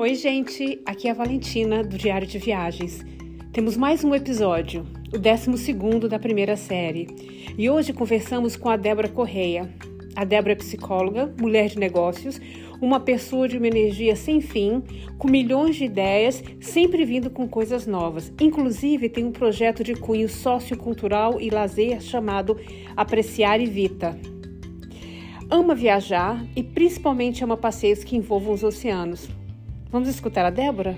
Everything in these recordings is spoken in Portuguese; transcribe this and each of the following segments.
Oi, gente, aqui é a Valentina do Diário de Viagens. Temos mais um episódio, o 12 da primeira série. E hoje conversamos com a Débora Correia. A Débora é psicóloga, mulher de negócios, uma pessoa de uma energia sem fim, com milhões de ideias, sempre vindo com coisas novas. Inclusive, tem um projeto de cunho sociocultural e lazer chamado Apreciar e Vita. Ama viajar e principalmente ama passeios que envolvam os oceanos. Vamos escutar a Débora?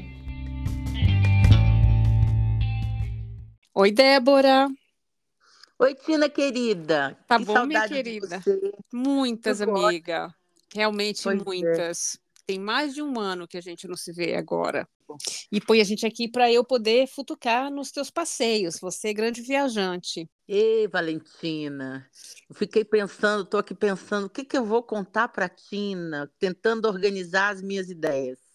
Oi, Débora. Oi, Tina querida. Tá que bom, minha querida? Muitas, amiga. Realmente pois é. muitas. É. Tem mais de um ano que a gente não se vê agora. E põe a gente aqui para eu poder futucar nos teus passeios. Você é grande viajante. Ei, Valentina, eu fiquei pensando, estou aqui pensando, o que, que eu vou contar para a Tina, tentando organizar as minhas ideias.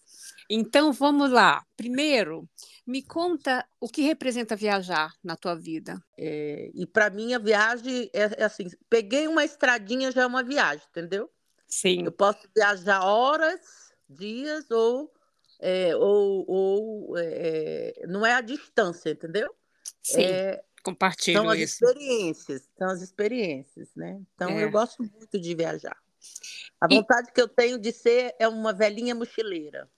Então vamos lá. Primeiro, me conta o que representa viajar na tua vida. É, e para mim a viagem é, é, assim: peguei uma estradinha já é uma viagem, entendeu? Sim. Eu posso viajar horas, dias ou é, ou, ou é, é, não é a distância, entendeu? Sim. É, Compartilho são as isso. experiências, são as experiências, né? Então eu gosto muito de viajar. A vontade e... que eu tenho de ser é uma velhinha mochileira.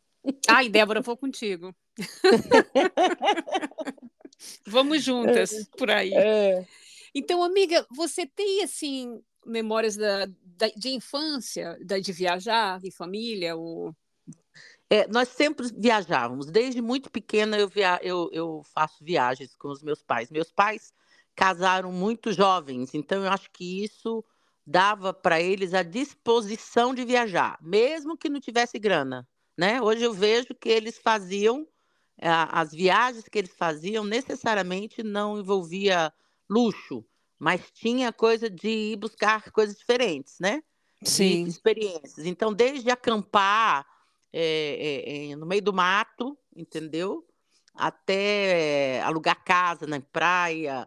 Ai, Débora, vou contigo. Vamos juntas é, por aí. É. Então, amiga, você tem assim memórias da, da, de infância, da, de viajar de família? Ou... É, nós sempre viajávamos. Desde muito pequena eu, via... eu, eu faço viagens com os meus pais. Meus pais casaram muito jovens, então eu acho que isso dava para eles a disposição de viajar, mesmo que não tivesse grana. Né? Hoje eu vejo que eles faziam, eh, as viagens que eles faziam necessariamente não envolvia luxo, mas tinha coisa de ir buscar coisas diferentes, né? Sim. De experiências. Então, desde acampar é, é, é, no meio do mato, entendeu? Até alugar casa na praia,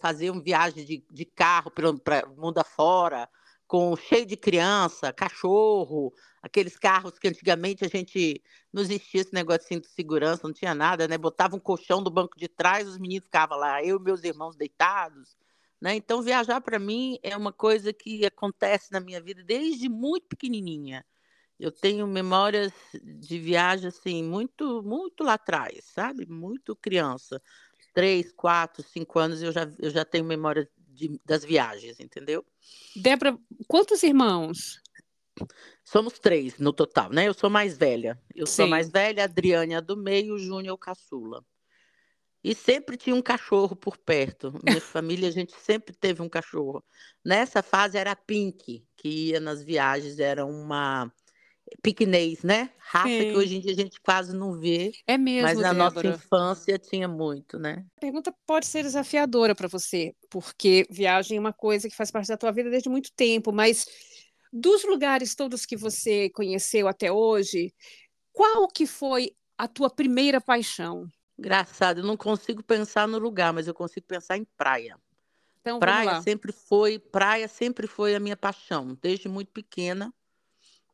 fazer uma viagem de, de carro para o mundo afora, com cheio de criança, cachorro, aqueles carros que antigamente a gente não existia esse negocinho de segurança, não tinha nada, né? Botava um colchão no banco de trás, os meninos ficavam lá, eu e meus irmãos deitados, né? Então viajar para mim é uma coisa que acontece na minha vida desde muito pequenininha. Eu tenho memórias de viagem assim muito, muito lá atrás, sabe? Muito criança, três, quatro, cinco anos eu já eu já tenho memória de, das viagens, entendeu? Débora, quantos irmãos? Somos três no total, né? Eu sou mais velha. Eu Sim. sou mais velha, a Adriane é do meio, o Júnior é o caçula. E sempre tinha um cachorro por perto. Minha família, a gente sempre teve um cachorro. Nessa fase era a Pink, que ia nas viagens, era uma piquenês, né? Raça Sim. que hoje em dia a gente quase não vê. É mesmo, Mas na Débora. nossa infância tinha muito, né? A pergunta pode ser desafiadora para você, porque viagem é uma coisa que faz parte da tua vida desde muito tempo, mas dos lugares todos que você conheceu até hoje, qual que foi a tua primeira paixão? Engraçado, eu não consigo pensar no lugar, mas eu consigo pensar em praia. Então, praia sempre foi, praia sempre foi a minha paixão, desde muito pequena.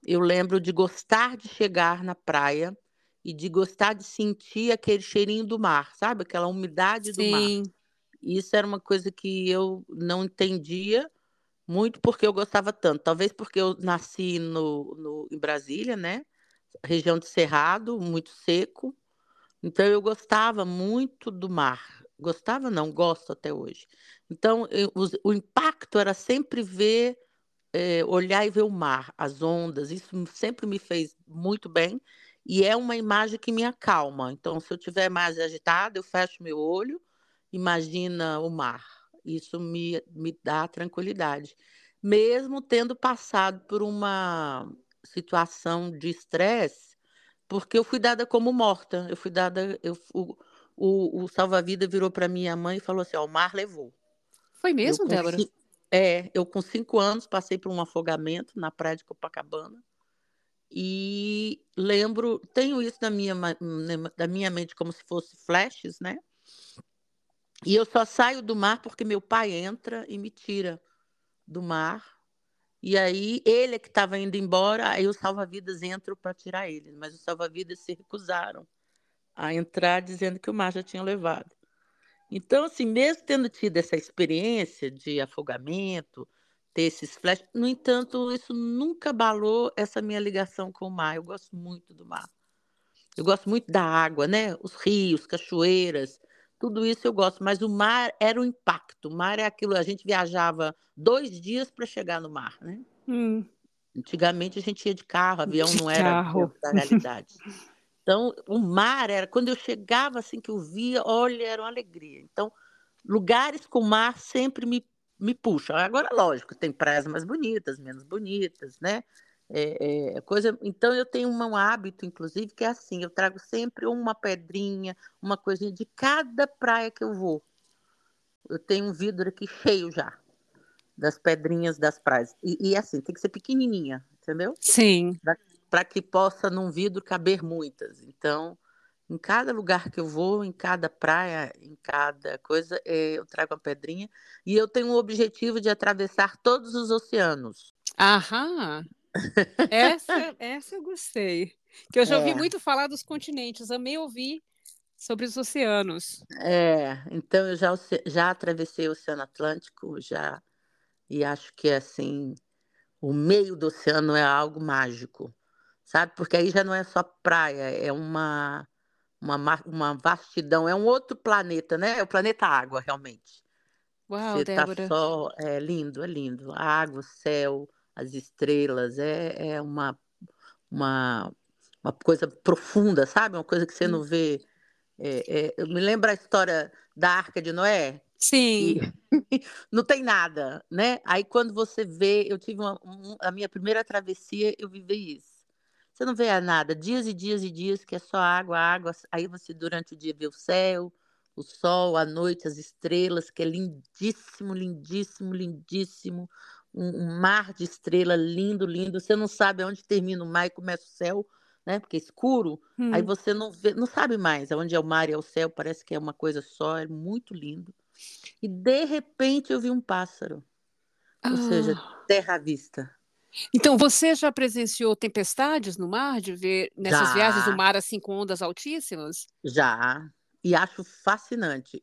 Eu lembro de gostar de chegar na praia e de gostar de sentir aquele cheirinho do mar, sabe? Aquela umidade Sim. do mar. Isso era uma coisa que eu não entendia muito porque eu gostava tanto. Talvez porque eu nasci no, no, em Brasília, né? Região de Cerrado, muito seco. Então eu gostava muito do mar. Gostava, não, gosto até hoje. Então eu, o, o, impacto era sempre ver, é, olhar e ver o mar, as ondas. Isso sempre me fez muito bem. E é uma imagem que me acalma. Então, se eu estiver mais agitada, eu fecho meu olho, imagina o mar isso me, me dá tranquilidade. Mesmo tendo passado por uma situação de estresse, porque eu fui dada como morta. Eu fui dada. Eu, o, o, o salva-vida virou para minha mãe e falou assim: ó, o mar levou. Foi mesmo, eu, Débora? É, eu com cinco anos passei por um afogamento na praia de Copacabana. E lembro, tenho isso na minha, na minha mente como se fosse flashes, né? E eu só saio do mar porque meu pai entra e me tira do mar. E aí ele é que estava indo embora, aí os salva-vidas entram para tirar ele, mas os salva-vidas se recusaram a entrar dizendo que o mar já tinha levado. Então, assim, mesmo tendo tido essa experiência de afogamento, ter esses flashes, no entanto, isso nunca abalou essa minha ligação com o mar. Eu gosto muito do mar. Eu gosto muito da água, né? Os rios, cachoeiras, tudo isso eu gosto, mas o mar era o impacto. O mar é aquilo, a gente viajava dois dias para chegar no mar, né? Hum. Antigamente a gente ia de carro, avião de não era carro. da realidade. Então, o mar era, quando eu chegava assim que eu via, olha, era uma alegria. Então, lugares com mar sempre me, me puxam. Agora, lógico, tem praias mais bonitas, menos bonitas, né? É, é, coisa, então eu tenho um hábito, inclusive, que é assim, eu trago sempre uma pedrinha, uma coisinha de cada praia que eu vou. Eu tenho um vidro aqui cheio já das pedrinhas das praias. E, e assim, tem que ser pequenininha, entendeu? Sim. Para que possa num vidro caber muitas. Então, em cada lugar que eu vou, em cada praia, em cada coisa, é, eu trago uma pedrinha. E eu tenho o objetivo de atravessar todos os oceanos. Aham. Essa, essa eu gostei. Que eu já ouvi é. muito falar dos continentes, amei ouvir sobre os oceanos. É, então eu já, já atravessei o Oceano Atlântico, já, e acho que assim, o meio do oceano é algo mágico, sabe? Porque aí já não é só praia, é uma, uma, uma vastidão, é um outro planeta, né? É o planeta água, realmente. Uau, Você tá Débora. Tá só, é lindo, é lindo. A água, o céu, as estrelas, é, é uma, uma, uma coisa profunda, sabe? Uma coisa que você não vê. É, é, me lembra a história da Arca de Noé. Sim. não tem nada, né? Aí quando você vê, eu tive uma, um, a minha primeira travessia, eu vivi isso. Você não vê nada, dias e dias e dias que é só água, água. Aí você durante o dia vê o céu, o sol, a noite, as estrelas, que é lindíssimo, lindíssimo, lindíssimo um, mar de estrela lindo, lindo. Você não sabe onde termina o mar e começa o céu, né? Porque é escuro. Hum. Aí você não vê, não sabe mais onde é o mar e é o céu. Parece que é uma coisa só. É muito lindo. E de repente eu vi um pássaro. Ah. Ou seja, ah. terra à vista. Então, você já presenciou tempestades no mar, de ver nessas já. viagens do mar assim com ondas altíssimas? Já, e acho fascinante.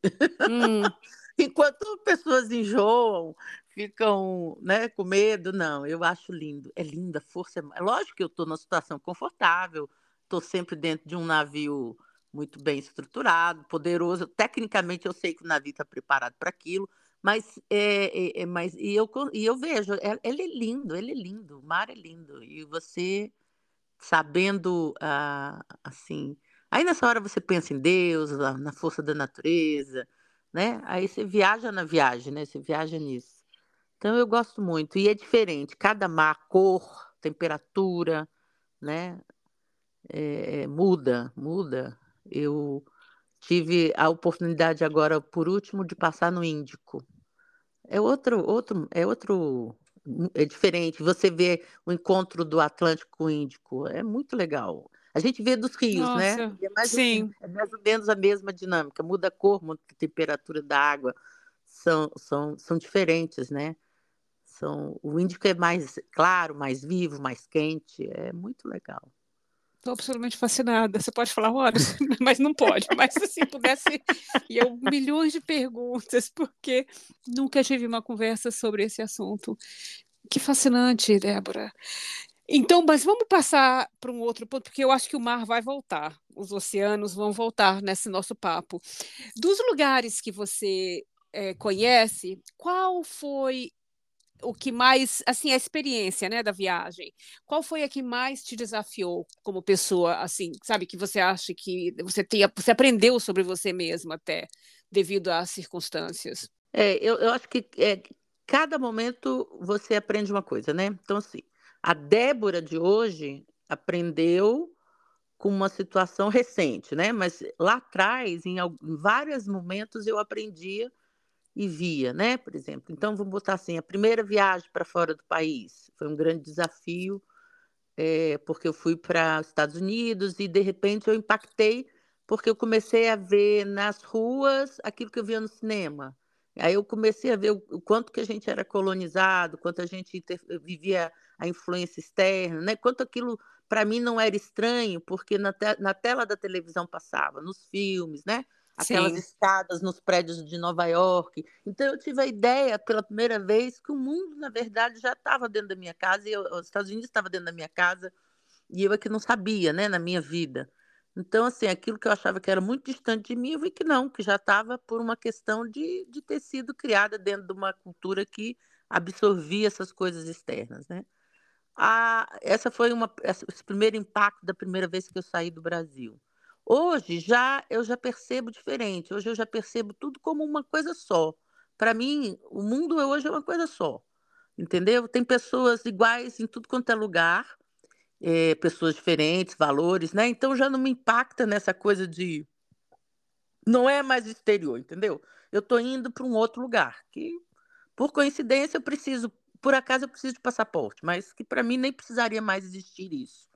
Hum. Enquanto pessoas enjoam, ficam né, com medo. Não, eu acho lindo. É linda, força. É... Lógico que eu estou numa situação confortável, estou sempre dentro de um navio muito bem estruturado, poderoso. Tecnicamente, eu sei que o navio está preparado para aquilo, mas, é, é, é, mas e, eu, e eu vejo, é, ele é lindo, ele é lindo, o mar é lindo. E você, sabendo, ah, assim. Aí nessa hora você pensa em Deus, na força da natureza, né? Aí você viaja na viagem, né? Você viaja nisso. Então eu gosto muito. E é diferente, cada mar, cor, temperatura, né? É, muda, muda. Eu tive a oportunidade agora, por último, de passar no Índico. É outro, outro, é outro, é diferente. Você vê o encontro do Atlântico com o Índico, é muito legal. A gente vê dos rios, né? Nossa, né? É mais, sim. é mais ou menos a mesma dinâmica. Muda a cor, muda a temperatura da água, são, são, são diferentes, né? São, o Índico é mais claro, mais vivo, mais quente, é muito legal. Estou absolutamente fascinada. Você pode falar horas, mas não pode. Mas se assim, pudesse, e eu milhões de perguntas, porque nunca tive uma conversa sobre esse assunto. Que fascinante, Débora. Então, mas vamos passar para um outro ponto, porque eu acho que o mar vai voltar, os oceanos vão voltar nesse nosso papo. Dos lugares que você é, conhece, qual foi o que mais, assim, a experiência, né, da viagem. Qual foi a que mais te desafiou como pessoa, assim, sabe, que você acha que você tenha, você aprendeu sobre você mesma até, devido às circunstâncias? É, eu, eu acho que é, cada momento você aprende uma coisa, né? Então, assim, a Débora de hoje aprendeu com uma situação recente, né? Mas lá atrás, em, em vários momentos, eu aprendia e via, né? Por exemplo. Então, vamos botar assim: a primeira viagem para fora do país foi um grande desafio, é, porque eu fui para os Estados Unidos e, de repente, eu impactei, porque eu comecei a ver nas ruas aquilo que eu via no cinema. Aí eu comecei a ver o, quanto que a gente era colonizado, quanto a gente inter, vivia a influência externa, né? Quanto aquilo para mim não era estranho, porque na, te, na tela da televisão passava, nos filmes, né? Aquelas Sim. escadas nos prédios de Nova York. Então eu tive a ideia pela primeira vez que o mundo, na verdade, já estava dentro da minha casa e eu, os Estados Unidos estava dentro da minha casa e eu é que não sabia, né, na minha vida. Então, assim, aquilo que eu achava que era muito distante de mim, eu vi que não, que já estava por uma questão de, de ter sido criada dentro de uma cultura que absorvia essas coisas externas, né? Ah, essa foi uma, esse primeiro impacto da primeira vez que eu saí do Brasil. Hoje já eu já percebo diferente. Hoje eu já percebo tudo como uma coisa só. Para mim, o mundo hoje é uma coisa só. Entendeu? Tem pessoas iguais em tudo quanto é lugar é, pessoas diferentes, valores, né? Então já não me impacta nessa coisa de. Não é mais exterior, entendeu? Eu estou indo para um outro lugar, que por coincidência eu preciso, por acaso eu preciso de passaporte, mas que para mim nem precisaria mais existir isso,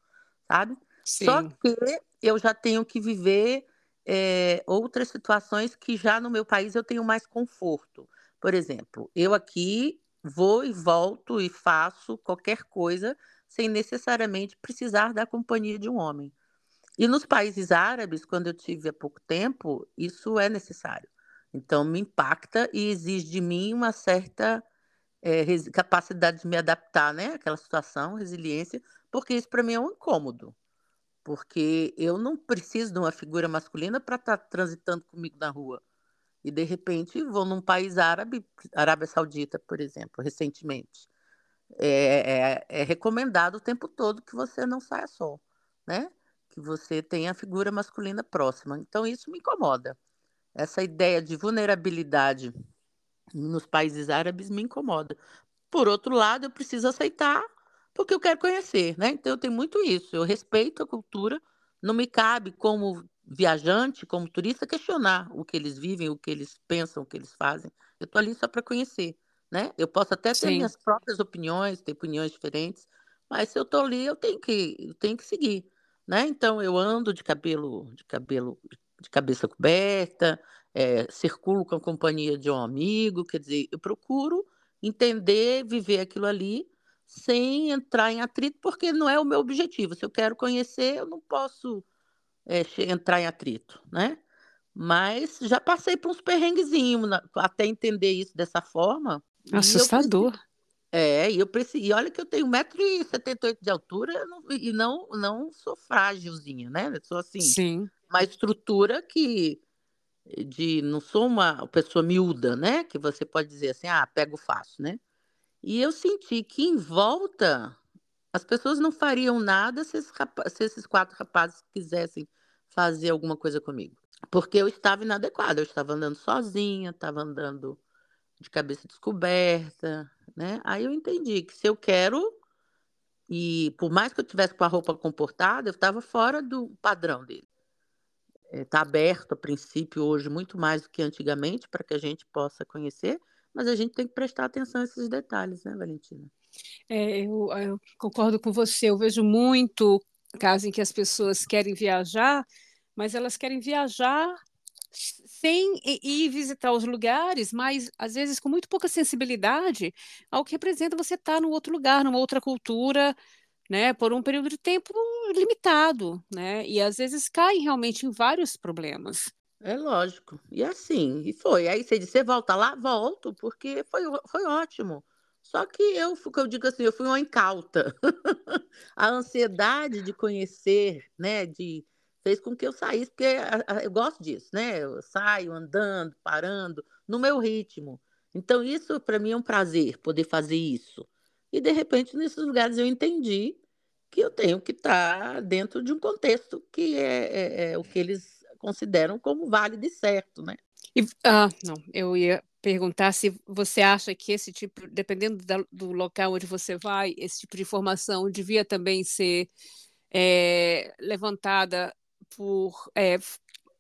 sabe? Sim. Só que eu já tenho que viver é, outras situações que já no meu país eu tenho mais conforto. Por exemplo, eu aqui vou e volto e faço qualquer coisa sem necessariamente precisar da companhia de um homem. E nos países árabes, quando eu tive há pouco tempo, isso é necessário. Então, me impacta e exige de mim uma certa é, capacidade de me adaptar né, àquela situação, resiliência, porque isso para mim é um incômodo. Porque eu não preciso de uma figura masculina para estar tá transitando comigo na rua. E, de repente, vou num país árabe, Arábia Saudita, por exemplo, recentemente é, é, é, recomendado o tempo todo que você não saia só, né? Que você tenha a figura masculina próxima. Então, isso me incomoda. Essa ideia de vulnerabilidade nos países árabes me incomoda. Por outro lado, eu preciso aceitar porque eu quero conhecer, né? Então, eu tenho muito isso. Eu respeito a cultura, não me cabe como viajante, como turista, questionar o que eles vivem, o que eles pensam, o que eles fazem. Eu estou ali só para conhecer né? Eu posso até ter Sim. minhas próprias opiniões, ter opiniões diferentes, mas se eu estou ali, eu tenho que, eu tenho que seguir, né? Então eu ando de cabelo, de cabelo, de cabeça coberta, é, circulo com a companhia de um amigo, quer dizer, eu procuro entender, viver aquilo ali sem entrar em atrito, porque não é o meu objetivo. Se eu quero conhecer, eu não posso é, entrar em atrito, né? Mas já passei por uns perrenguezinhos até entender isso dessa forma. Assustador. É, e eu preciso. E olha que eu tenho 1,78m de altura não, e não, não sou frágilzinha, né? Eu sou assim, Sim. uma estrutura que de não sou uma pessoa miúda, né? Que você pode dizer assim, ah, pego fácil, né? E eu senti que em volta as pessoas não fariam nada se esses, se esses quatro rapazes quisessem fazer alguma coisa comigo. Porque eu estava inadequada, eu estava andando sozinha, estava andando de cabeça descoberta, né? Aí eu entendi que se eu quero, e por mais que eu tivesse com a roupa comportada, eu estava fora do padrão dele. Está é, aberto a princípio hoje muito mais do que antigamente para que a gente possa conhecer, mas a gente tem que prestar atenção a esses detalhes, né, Valentina? É, eu, eu concordo com você. Eu vejo muito caso em que as pessoas querem viajar, mas elas querem viajar sem ir visitar os lugares, mas às vezes com muito pouca sensibilidade ao que representa você estar num outro lugar, numa outra cultura, né, por um período de tempo limitado, né, e às vezes caem realmente em vários problemas. É lógico. E assim, e foi. Aí você disse, você volta lá? Volto, porque foi, foi ótimo. Só que eu, que eu digo assim, eu fui uma incauta. a ansiedade de conhecer, né, de fez com que eu saísse, porque eu gosto disso, né? Eu saio andando, parando, no meu ritmo. Então, isso para mim é um prazer, poder fazer isso. E, de repente, nesses lugares eu entendi que eu tenho que estar dentro de um contexto que é, é, é o que eles consideram como válido e certo, né? E, ah, não, eu ia perguntar se você acha que esse tipo, dependendo da, do local onde você vai, esse tipo de informação devia também ser é, levantada por é,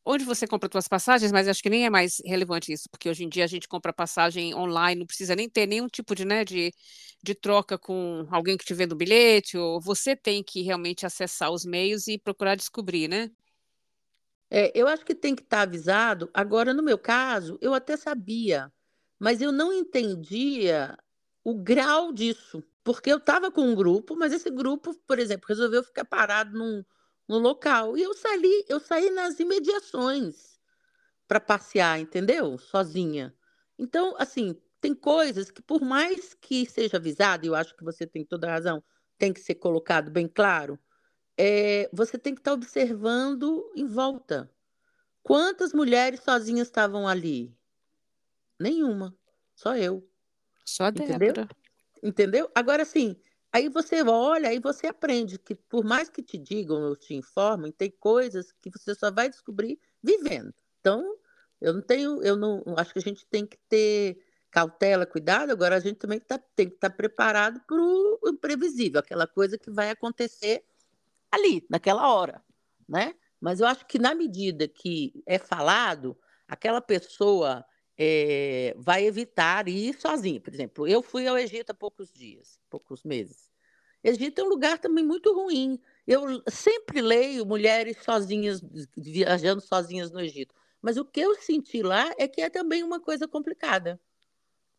onde você compra suas passagens, mas acho que nem é mais relevante isso, porque hoje em dia a gente compra passagem online, não precisa nem ter nenhum tipo de, né, de, de troca com alguém que te vende o bilhete, ou você tem que realmente acessar os meios e procurar descobrir, né? É, eu acho que tem que estar avisado. Agora, no meu caso, eu até sabia, mas eu não entendia o grau disso, porque eu estava com um grupo, mas esse grupo, por exemplo, resolveu ficar parado num, num local e eu saí, eu saí nas imediações para passear, entendeu? Sozinha. Então, assim, tem coisas que, por mais que seja avisado, e eu acho que você tem toda a razão, tem que ser colocado bem claro, é, você tem que estar tá observando em volta. Quantas mulheres sozinhas estavam ali? Nenhuma. Só eu. Só a Entendeu? Débora. Entendeu? Agora, assim, aí você olha, aí você aprende que, por mais que te digam ou te informem, tem coisas que você só vai descobrir vivendo. Então, eu não tenho, eu não acho que a gente tem que ter cautela, cuidado, agora a gente também tá, tem que estar tá preparado para o imprevisível, aquela coisa que vai acontecer ali, naquela hora, né? Mas eu acho que na medida que é falado, aquela pessoa é, vai evitar ir sozinha. Por exemplo, eu fui ao Egito há poucos dias, poucos meses. Egito é um lugar também muito ruim. Eu sempre leio mulheres sozinhas, viajando sozinhas no Egito. Mas o que eu senti lá é que é também uma coisa complicada.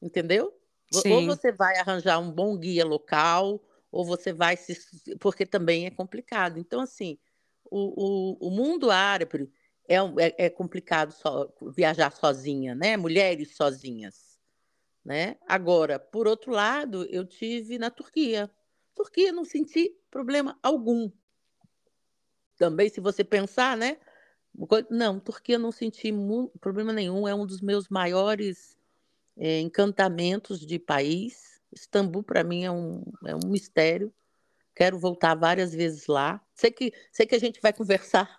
Entendeu? Sim. Ou você vai arranjar um bom guia local, ou você vai se. Porque também é complicado. Então, assim, o, o, o mundo árabe é, é, é complicado viajar sozinha, né? Mulheres sozinhas. Né? Agora, por outro lado, eu tive na Turquia. Turquia não senti problema algum. Também, se você pensar, né? Não, Turquia não senti problema nenhum. É um dos meus maiores é, encantamentos de país. Istambul, para mim, é um, é um mistério. Quero voltar várias vezes lá. Sei que, sei que a gente vai conversar,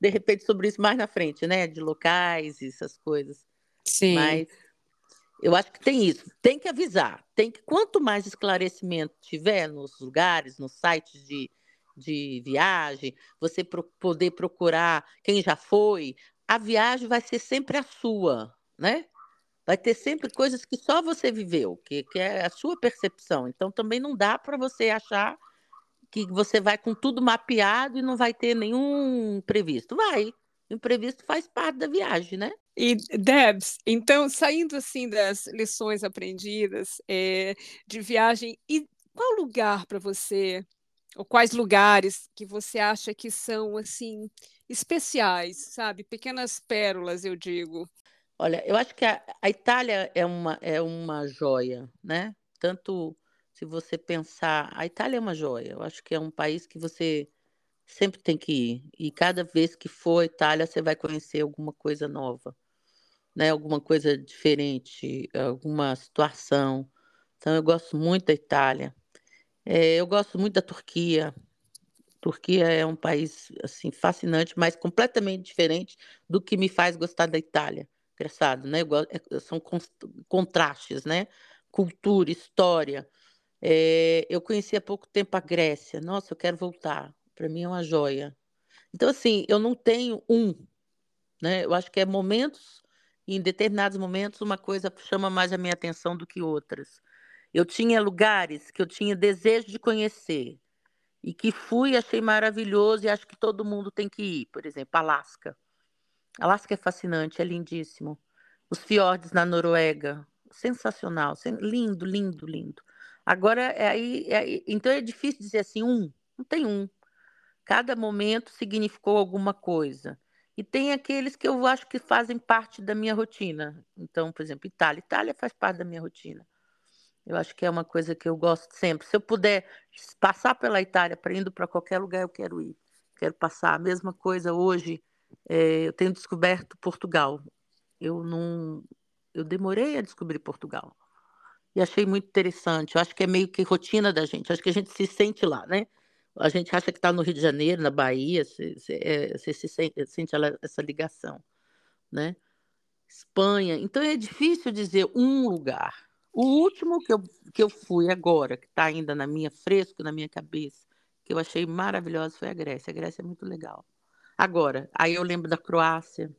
de repente, sobre isso mais na frente, né? De locais e essas coisas. Sim. Mas eu acho que tem isso. Tem que avisar. Tem que, quanto mais esclarecimento tiver nos lugares, nos sites de, de viagem, você pro, poder procurar quem já foi, a viagem vai ser sempre a sua, né? Vai ter sempre coisas que só você viveu, que, que é a sua percepção. Então também não dá para você achar que você vai com tudo mapeado e não vai ter nenhum imprevisto. Vai. O imprevisto faz parte da viagem, né? E Debs, então saindo assim das lições aprendidas é, de viagem, e qual lugar para você, ou quais lugares que você acha que são assim especiais, sabe? Pequenas pérolas, eu digo, Olha, eu acho que a, a Itália é uma, é uma joia, né? Tanto se você pensar, a Itália é uma joia. Eu acho que é um país que você sempre tem que ir. E cada vez que for à Itália, você vai conhecer alguma coisa nova, né? Alguma coisa diferente, alguma situação. Então, eu gosto muito da Itália. É, eu gosto muito da Turquia. Turquia é um país assim fascinante, mas completamente diferente do que me faz gostar da Itália. Engraçado, né? É, são contrastes, né? Cultura, história. É, eu conheci há pouco tempo a Grécia. Nossa, eu quero voltar. Para mim é uma joia. Então, assim, eu não tenho um, né? Eu acho que é momentos, em determinados momentos, uma coisa chama mais a minha atenção do que outras. Eu tinha lugares que eu tinha desejo de conhecer e que fui, achei maravilhoso e acho que todo mundo tem que ir. Por exemplo, Alasca. Alasca é fascinante, é lindíssimo. Os fiordes na Noruega, sensacional, lindo, lindo, lindo. Agora, é aí, é, então é difícil dizer assim, um, não tem um. Cada momento significou alguma coisa. E tem aqueles que eu acho que fazem parte da minha rotina. Então, por exemplo, Itália. Itália faz parte da minha rotina. Eu acho que é uma coisa que eu gosto sempre. Se eu puder passar pela Itália para indo para qualquer lugar, eu quero ir. Quero passar a mesma coisa hoje é, eu tenho descoberto Portugal. Eu não, eu demorei a descobrir Portugal e achei muito interessante. Eu acho que é meio que rotina da gente. Acho que a gente se sente lá, né? A gente acha que está no Rio de Janeiro, na Bahia, você, você, é, se sente, sente essa ligação, né? Espanha. Então é difícil dizer um lugar. O último que eu, que eu fui agora, que está ainda na minha fresco, na minha cabeça, que eu achei maravilhoso, foi a Grécia. A Grécia é muito legal. Agora, aí eu lembro da Croácia,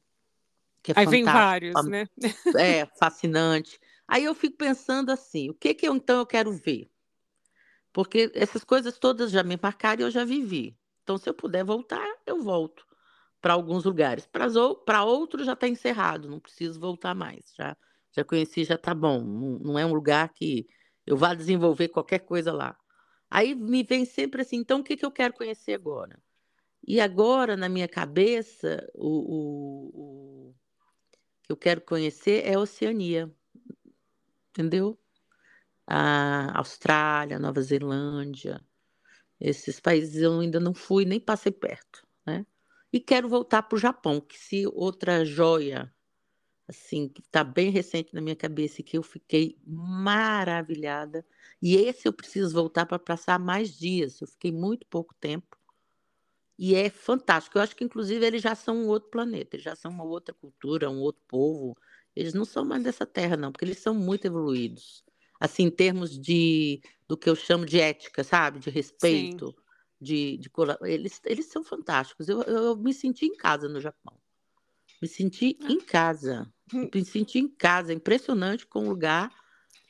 que é Aí vem vários, né? É, fascinante. Aí eu fico pensando assim, o que que eu então eu quero ver? Porque essas coisas todas já me marcaram e eu já vivi. Então, se eu puder voltar, eu volto para alguns lugares. Para outros já está encerrado, não preciso voltar mais. Já, já conheci, já tá bom. Não, não é um lugar que eu vá desenvolver qualquer coisa lá. Aí me vem sempre assim, então o que, que eu quero conhecer agora? E agora, na minha cabeça, o, o, o que eu quero conhecer é a Oceania, entendeu? A Austrália, Nova Zelândia, esses países eu ainda não fui, nem passei perto, né? E quero voltar para o Japão, que se outra joia, assim, que está bem recente na minha cabeça e que eu fiquei maravilhada, e esse eu preciso voltar para passar mais dias, eu fiquei muito pouco tempo, e é fantástico. Eu acho que, inclusive, eles já são um outro planeta, eles já são uma outra cultura, um outro povo. Eles não são mais dessa terra, não, porque eles são muito evoluídos. Assim, em termos de do que eu chamo de ética, sabe? De respeito, de, de eles, eles são fantásticos. Eu, eu me senti em casa no Japão. Me senti ah. em casa. Me senti em casa. Impressionante com um lugar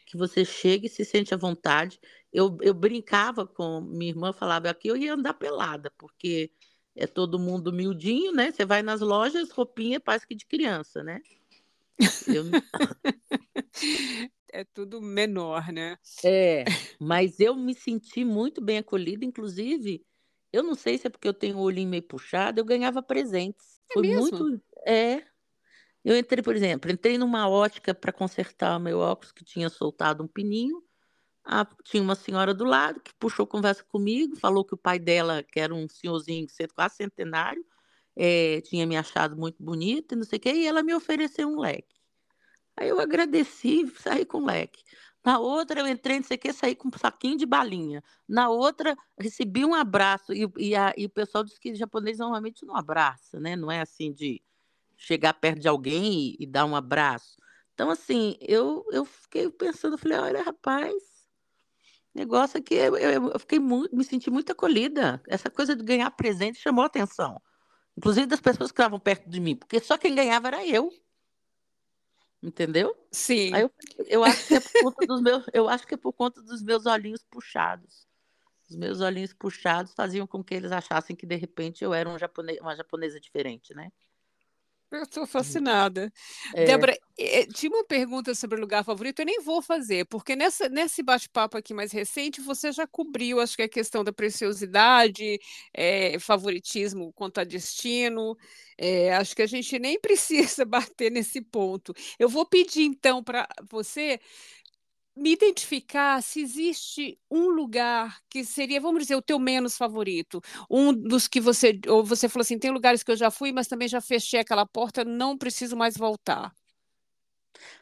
que você chega e se sente à vontade eu, eu brincava com minha irmã, falava aqui, eu ia andar pelada, porque é todo mundo miudinho, né? Você vai nas lojas, roupinha parece que de criança, né? Eu... é tudo menor, né? É, mas eu me senti muito bem acolhida, inclusive, eu não sei se é porque eu tenho o olhinho meio puxado, eu ganhava presentes. É Foi mesmo? muito. É. Eu entrei, por exemplo, entrei numa ótica para consertar meu óculos que tinha soltado um pininho. A, tinha uma senhora do lado que puxou conversa comigo, falou que o pai dela, que era um senhorzinho quase centenário, é, tinha me achado muito bonita e não sei o quê, e ela me ofereceu um leque. Aí eu agradeci saí com o leque. Na outra, eu entrei, não sei o que, saí com um saquinho de balinha. Na outra, recebi um abraço. E, e, a, e o pessoal diz que japonês normalmente não abraça, né? Não é assim de chegar perto de alguém e, e dar um abraço. Então, assim, eu, eu fiquei pensando, falei, olha, rapaz, negócio é que eu, eu, fiquei muito, me senti muito acolhida. Essa coisa de ganhar presente chamou a atenção. Inclusive das pessoas que estavam perto de mim, porque só quem ganhava era eu. Entendeu? Sim. Aí eu, eu acho que é por conta dos meus, eu acho que é por conta dos meus olhinhos puxados. Os meus olhinhos puxados faziam com que eles achassem que de repente eu era um japonês, uma japonesa diferente, né? Eu estou fascinada. É. Débora, eh, tinha uma pergunta sobre o lugar favorito, eu nem vou fazer, porque nessa, nesse bate-papo aqui mais recente, você já cobriu, acho que a questão da preciosidade, é, favoritismo quanto a destino, é, acho que a gente nem precisa bater nesse ponto. Eu vou pedir, então, para você me identificar se existe um lugar que seria, vamos dizer, o teu menos favorito, um dos que você, ou você falou assim, tem lugares que eu já fui, mas também já fechei aquela porta, não preciso mais voltar.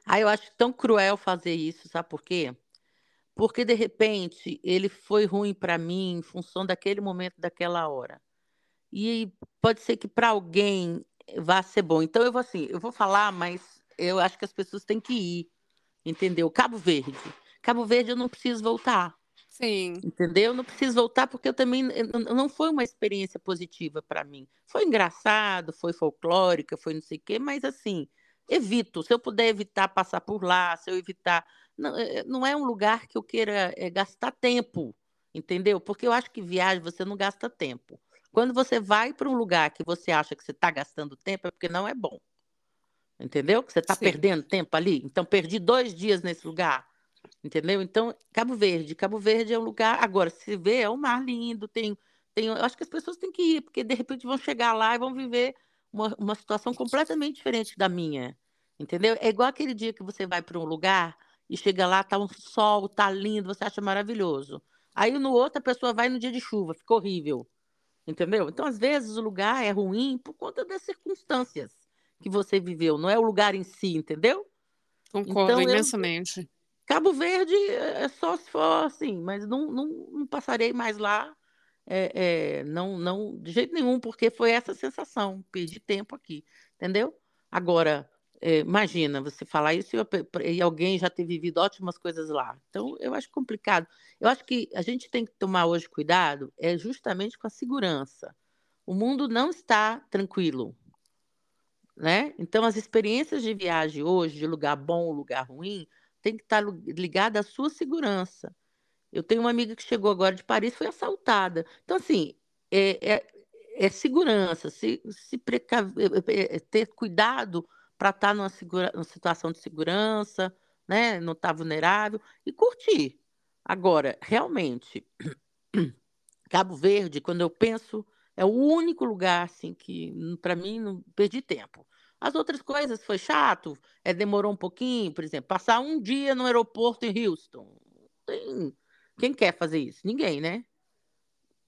Ah, eu acho tão cruel fazer isso, sabe por quê? Porque de repente ele foi ruim para mim em função daquele momento, daquela hora. E pode ser que para alguém vá ser bom. Então eu vou assim, eu vou falar, mas eu acho que as pessoas têm que ir entendeu? Cabo Verde. Cabo Verde eu não preciso voltar. Sim. Entendeu? Eu não preciso voltar porque eu também não foi uma experiência positiva para mim. Foi engraçado, foi folclórica, foi não sei o quê, mas assim, evito. Se eu puder evitar passar por lá, se eu evitar. Não, é, é, não é um lugar que eu queira é, gastar tempo, entendeu? Porque eu acho que viagem você não gasta tempo. Quando você vai para um lugar que você acha que você está gastando tempo, é porque não é bom. Entendeu? Que você está perdendo tempo ali. Então, perdi dois dias nesse lugar. Entendeu? Então, Cabo Verde. Cabo Verde é um lugar. Agora, se vê, é um mar lindo. Tem, tem, eu acho que as pessoas têm que ir, porque de repente vão chegar lá e vão viver uma, uma situação completamente diferente da minha. Entendeu? É igual aquele dia que você vai para um lugar e chega lá, tá um sol, tá lindo, você acha maravilhoso. Aí no outro a pessoa vai no dia de chuva, fica horrível. Entendeu? Então, às vezes, o lugar é ruim por conta das circunstâncias que você viveu, não é o lugar em si, entendeu? Concordo então, imensamente. Eu, Cabo Verde é, é só se for assim, mas não, não, não passarei mais lá, é, é, não, não, de jeito nenhum, porque foi essa sensação, perdi tempo aqui, entendeu? Agora, é, imagina você falar isso e, e alguém já ter vivido ótimas coisas lá. Então, eu acho complicado. Eu acho que a gente tem que tomar hoje cuidado é justamente com a segurança. O mundo não está tranquilo, né? Então, as experiências de viagem hoje, de lugar bom ou lugar ruim, tem que estar ligada à sua segurança. Eu tenho uma amiga que chegou agora de Paris, foi assaltada. Então, assim, é, é, é segurança, se, se precaver, é, é, ter cuidado para estar tá numa, segura, numa situação de segurança, né? Não estar tá vulnerável e curtir. Agora, realmente, Cabo Verde, quando eu penso, é o único lugar assim que, para mim, não perdi tempo. As outras coisas foi chato, é, demorou um pouquinho, por exemplo, passar um dia no aeroporto em Houston. Tem, quem quer fazer isso? Ninguém, né?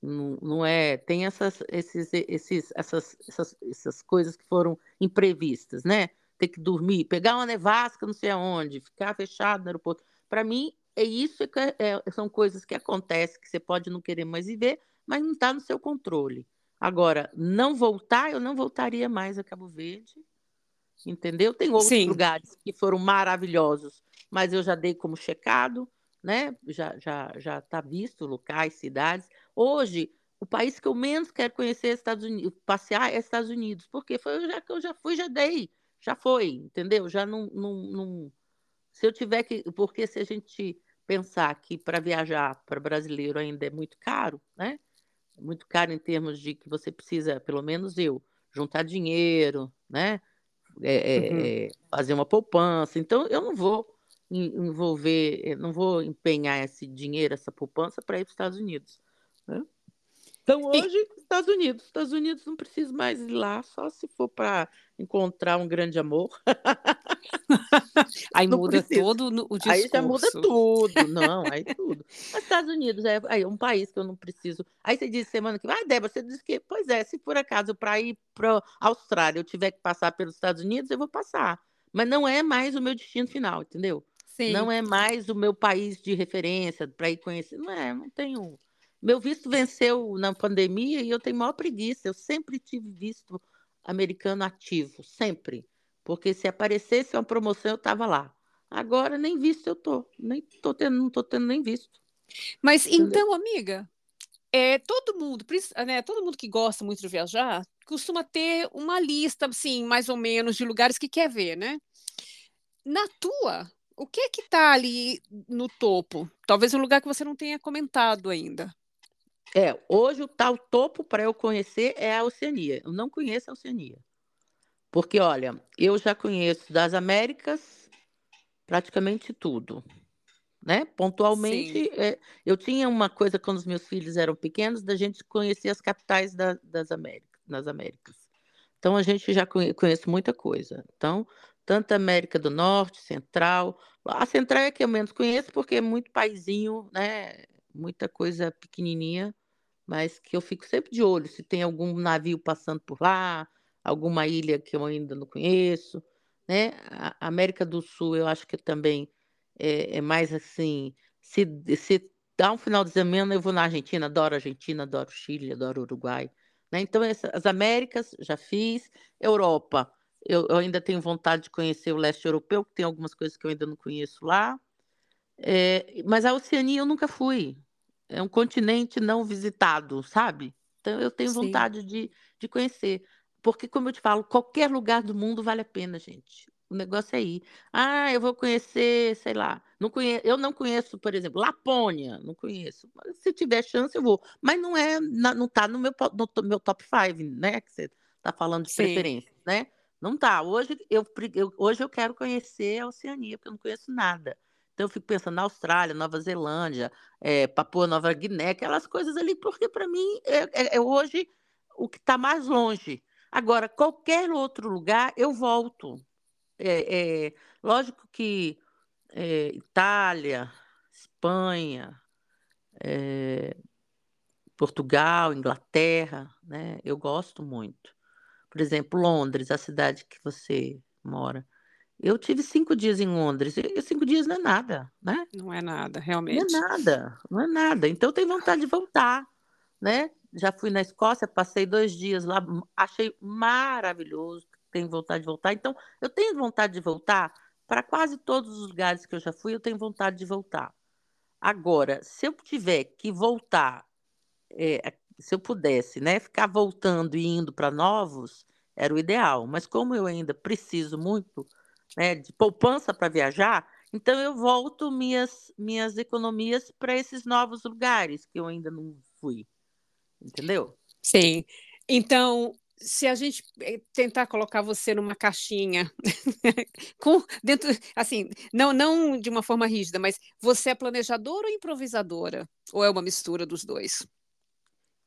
Não, não é. Tem essas, esses, esses, essas, essas, essas coisas que foram imprevistas, né? Ter que dormir, pegar uma nevasca, não sei aonde, ficar fechado no aeroporto. Para mim, é isso que é, é, são coisas que acontecem que você pode não querer mais viver, mas não está no seu controle. Agora, não voltar, eu não voltaria mais a Cabo Verde, entendeu? Tem outros Sim. lugares que foram maravilhosos, mas eu já dei como checado, né? Já já já está visto locais, cidades. Hoje, o país que eu menos quero conhecer é Estados Unidos, passear é Estados Unidos, porque foi já que eu já fui, já dei, já foi, entendeu? Já não, não, não se eu tiver que, porque se a gente pensar que para viajar para brasileiro ainda é muito caro, né? Muito caro em termos de que você precisa, pelo menos eu, juntar dinheiro, né? É, é, uhum. é, fazer uma poupança. Então, eu não vou envolver, eh, não vou empenhar esse dinheiro, essa poupança para ir para os Estados Unidos. Né? Então, hoje, e... Estados Unidos. Estados Unidos não precisa mais ir lá, só se for para encontrar um grande amor. aí não muda precisa. todo o discurso. Aí já muda tudo. Não, aí tudo. Mas Estados Unidos é, é um país que eu não preciso. Aí você disse semana que vai, ah, Débora, você disse que, pois é, se por acaso para ir para a Austrália eu tiver que passar pelos Estados Unidos, eu vou passar. Mas não é mais o meu destino final, entendeu? Sim. Não é mais o meu país de referência para ir conhecer. Não é, não tenho meu visto venceu na pandemia e eu tenho maior preguiça. Eu sempre tive visto americano ativo, sempre. Porque se aparecesse uma promoção, eu estava lá. Agora nem visto eu tô, nem tô tendo, não tô tendo nem visto. Mas Entendeu? então, amiga, é, todo mundo, né, todo mundo que gosta muito de viajar, costuma ter uma lista, assim, mais ou menos, de lugares que quer ver, né? Na tua, o que é que está ali no topo? Talvez um lugar que você não tenha comentado ainda. É, hoje o tal topo para eu conhecer é a Oceania. Eu não conheço a Oceania. Porque, olha, eu já conheço das Américas praticamente tudo. Né? Pontualmente, é, eu tinha uma coisa quando os meus filhos eram pequenos, da gente conhecer as capitais da, das Américas, nas Américas. Então, a gente já conhe, conhece muita coisa. Então, tanto América do Norte, Central. A Central é que eu menos conheço, porque é muito paizinho, né? Muita coisa pequenininha mas que eu fico sempre de olho se tem algum navio passando por lá, alguma ilha que eu ainda não conheço, né? A América do Sul eu acho que também é, é mais assim, se, se dá um final de semana eu vou na Argentina, adoro Argentina, adoro Chile, adoro Uruguai, né? Então essa, as Américas já fiz, Europa eu, eu, ainda tenho vontade de conhecer o leste europeu, que tem algumas coisas que eu ainda não conheço lá. É, mas a Oceania eu nunca fui é um continente não visitado, sabe? Então eu tenho Sim. vontade de, de conhecer. Porque, como eu te falo, qualquer lugar do mundo vale a pena, gente. O negócio é ir. Ah, eu vou conhecer, sei lá. Não conhe... Eu não conheço, por exemplo, Lapônia, não conheço. Se tiver chance, eu vou. Mas não é, não está no meu, no meu top 5, né? Que você está falando de Sim. preferência, né? Não tá. Hoje eu, eu, hoje eu quero conhecer a Oceania, porque eu não conheço nada. Então eu fico pensando na Austrália, Nova Zelândia, é, Papua Nova Guiné, aquelas coisas ali, porque para mim é, é, é, hoje o que está mais longe. Agora, qualquer outro lugar, eu volto. É, é lógico que é, Itália, Espanha, Portugal, Inglaterra, né? Eu gosto muito. Por exemplo, Londres, a cidade que você mora. Eu tive cinco dias em Londres. E cinco dias não é nada, né? Não é nada, realmente. Não é nada, não é nada. Então eu tenho vontade de voltar, né? Já fui na Escócia, passei dois dias lá, achei maravilhoso. Tenho vontade de voltar. Então eu tenho vontade de voltar para quase todos os lugares que eu já fui. Eu tenho vontade de voltar. Agora, se eu tiver que voltar, é, se eu pudesse, né, ficar voltando e indo para novos, era o ideal. Mas como eu ainda preciso muito né, de poupança para viajar, então eu volto minhas, minhas economias para esses novos lugares que eu ainda não fui. Entendeu? Sim. Então, se a gente eh, tentar colocar você numa caixinha, com dentro, assim, não, não de uma forma rígida, mas você é planejadora ou improvisadora? Ou é uma mistura dos dois?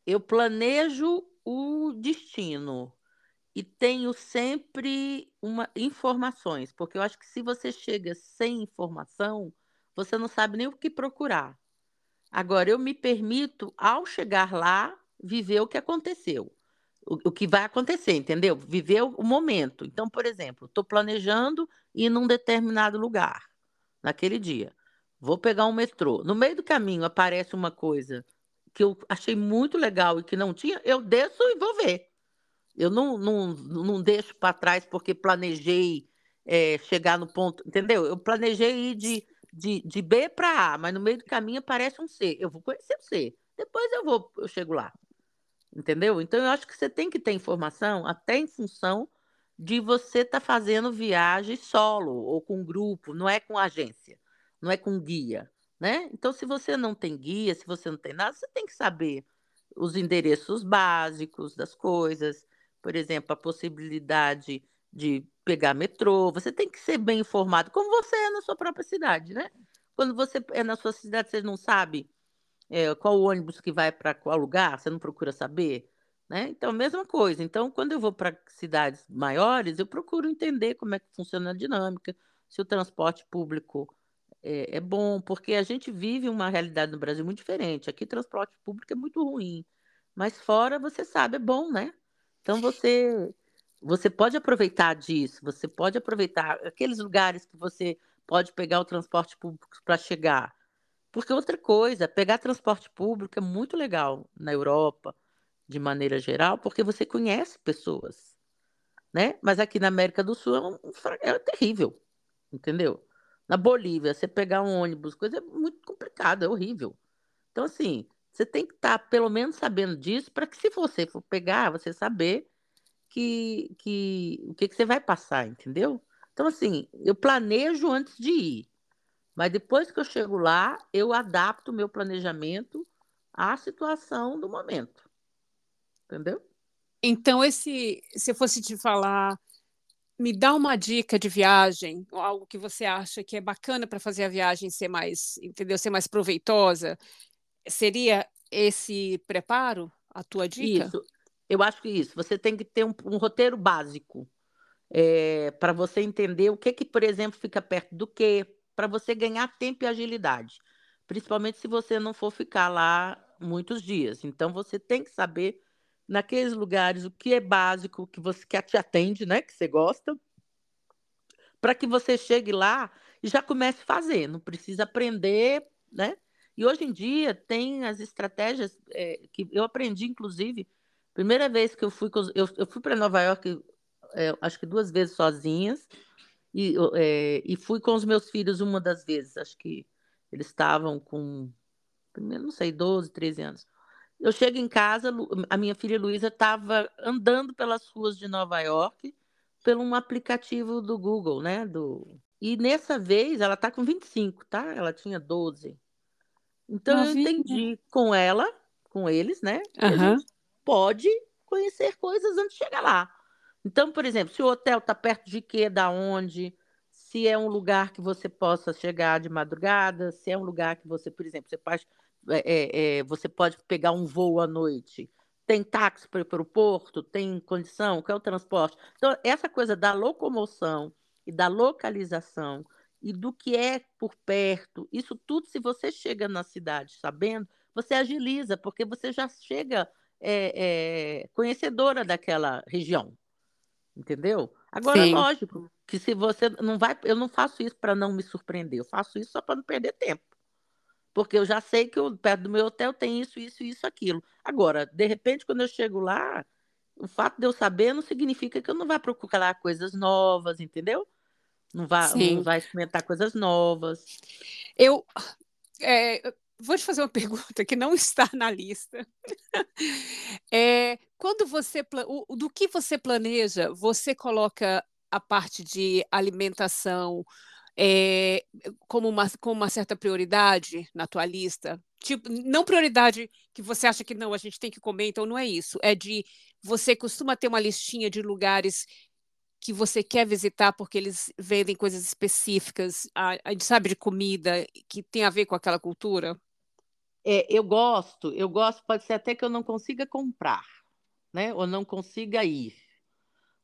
Eu planejo o destino e tenho sempre uma informações, porque eu acho que se você chega sem informação, você não sabe nem o que procurar. Agora, eu me permito, ao chegar lá, viver o que aconteceu o, o que vai acontecer, entendeu? Viver o, o momento. Então, por exemplo, estou planejando ir num determinado lugar naquele dia. Vou pegar um metrô. No meio do caminho aparece uma coisa que eu achei muito legal e que não tinha, eu desço e vou ver. Eu não, não, não deixo para trás porque planejei é, chegar no ponto, entendeu? Eu planejei ir de, de, de B para A, mas no meio do caminho aparece um C. Eu vou conhecer o C. Depois eu vou, eu chego lá. Entendeu? Então, eu acho que você tem que ter informação até em função de você estar tá fazendo viagem solo ou com grupo, não é com agência, não é com guia, né? Então, se você não tem guia, se você não tem nada, você tem que saber os endereços básicos das coisas, por exemplo, a possibilidade de pegar metrô, você tem que ser bem informado, como você é na sua própria cidade, né? Quando você é na sua cidade, você não sabe é, qual ônibus que vai para qual lugar, você não procura saber? Né? Então, mesma coisa. Então, quando eu vou para cidades maiores, eu procuro entender como é que funciona a dinâmica, se o transporte público é, é bom, porque a gente vive uma realidade no Brasil muito diferente. Aqui, transporte público é muito ruim, mas fora, você sabe, é bom, né? Então, você, você pode aproveitar disso, você pode aproveitar aqueles lugares que você pode pegar o transporte público para chegar porque outra coisa, pegar transporte público é muito legal na Europa, de maneira geral, porque você conhece pessoas, né? Mas aqui na América do Sul é, um, é terrível, entendeu? Na Bolívia, você pegar um ônibus, coisa é muito complicada, é horrível. Então, assim, você tem que estar tá, pelo menos sabendo disso, para que se você for pegar, você saber que, que o que, que você vai passar, entendeu? Então, assim, eu planejo antes de ir. Mas depois que eu chego lá, eu adapto o meu planejamento à situação do momento. Entendeu? Então, esse, se eu fosse te falar, me dá uma dica de viagem, algo que você acha que é bacana para fazer a viagem ser mais, entendeu, ser mais proveitosa, seria esse preparo a tua dica? Isso, eu acho que isso. Você tem que ter um, um roteiro básico é, para você entender o que que, por exemplo, fica perto do que, para você ganhar tempo e agilidade, principalmente se você não for ficar lá muitos dias. Então você tem que saber naqueles lugares o que é básico, que você que te atende, né, que você gosta, para que você chegue lá e já comece fazer, não precisa aprender, né? E hoje em dia tem as estratégias é, que eu aprendi, inclusive, primeira vez que eu fui, eu, eu fui para Nova York, é, acho que duas vezes sozinhas, e, é, e fui com os meus filhos uma das vezes, acho que eles estavam com, não sei, 12, 13 anos. Eu chego em casa, a minha filha Luísa estava andando pelas ruas de Nova York pelo um aplicativo do Google, né? Do... E nessa vez ela está com 25, tá? Ela tinha 12. Então eu entendi com ela, com eles, né? Uhum. a gente pode conhecer coisas antes de chegar lá. Então, por exemplo, se o hotel está perto de quê, da onde, se é um lugar que você possa chegar de madrugada, se é um lugar que você, por exemplo, você é, é, é você pode pegar um voo à noite, tem táxi para o porto, tem condição, qual é o transporte. Então, essa coisa da locomoção e da localização e do que é por perto, isso tudo, se você chega na cidade sabendo, você agiliza, porque você já chega é, é, conhecedora daquela região entendeu? Agora, Sim. lógico que se você não vai, eu não faço isso para não me surpreender, eu faço isso só para não perder tempo. Porque eu já sei que eu, perto do meu hotel tem isso, isso, isso, aquilo. Agora, de repente, quando eu chego lá, o fato de eu saber não significa que eu não vá procurar coisas novas, entendeu? Não vai, não vai experimentar coisas novas. Eu, é, vou te fazer uma pergunta que não está na lista. É, quando você o, do que você planeja, você coloca a parte de alimentação, é, como uma, com uma certa prioridade na tua lista? Tipo, não prioridade que você acha que não, a gente tem que comer, então não é isso. É de você costuma ter uma listinha de lugares que você quer visitar porque eles vendem coisas específicas, a, a, sabe, de comida que tem a ver com aquela cultura? É, eu gosto, eu gosto, pode ser até que eu não consiga comprar, né? Ou não consiga ir.